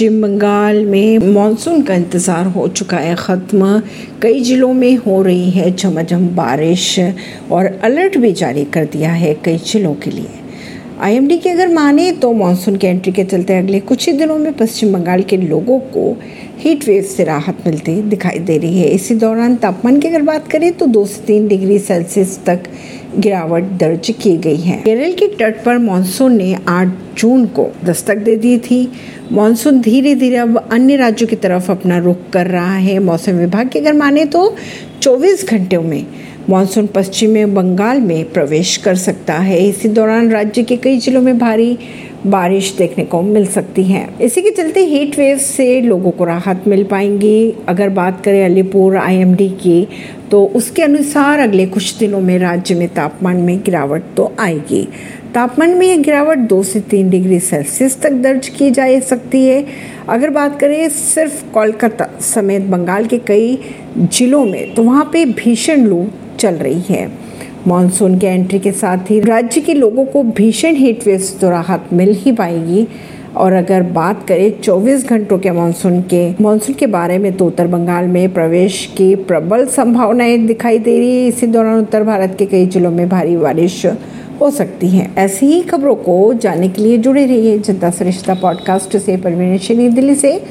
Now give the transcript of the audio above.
पश्चिम बंगाल में मानसून का इंतज़ार हो चुका है, ख़त्म। कई ज़िलों में हो रही है झमाझम बारिश और अलर्ट भी जारी कर दिया है कई ज़िलों के लिए। आईएमडी की अगर माने तो मानसून के एंट्री के चलते अगले कुछ ही दिनों में पश्चिम बंगाल के लोगों को हीट वेव से राहत मिलती दिखाई दे रही है। इसी दौरान तापमान की अगर बात करें तो दो से तीन डिग्री सेल्सियस तक गिरावट दर्ज की गई है। केरल के तट पर मानसून ने 8 जून को दस्तक दे दी थी। मानसून धीरे धीरे अब अन्य राज्यों की तरफ़ अपना रुख कर रहा है। मौसम विभाग की अगर माने तो 24 घंटों में मानसून पश्चिमी बंगाल में प्रवेश कर सकता है। इसी दौरान राज्य के कई जिलों में भारी बारिश देखने को मिल सकती है। इसी के चलते हीट वेव से लोगों को राहत मिल पाएँगी। अगर बात करें अलीपुर आईएमडी की तो उसके अनुसार अगले कुछ दिनों में राज्य में तापमान में गिरावट तो आएगी। तापमान में यह गिरावट दो से तीन डिग्री सेल्सियस तक दर्ज की जा सकती है। अगर बात करें सिर्फ़ कोलकाता समेत बंगाल के कई जिलों में तो वहाँ पे भीषण लू चल रही है। मानसून के एंट्री के साथ ही राज्य के लोगों को भीषण हीट वेव से तो राहत मिल ही पाएगी। और अगर बात करें 24 घंटों के मानसून के मानसून के बारे में तो उत्तर बंगाल में प्रवेश की प्रबल संभावनाएँ दिखाई दे रही है। इसी दौरान उत्तर भारत के कई जिलों में भारी बारिश हो सकती है। ऐसी ही खबरों को जानने के लिए जुड़े रहिए जनता सरिश्ता पॉडकास्ट से, परवीन दिल्ली से।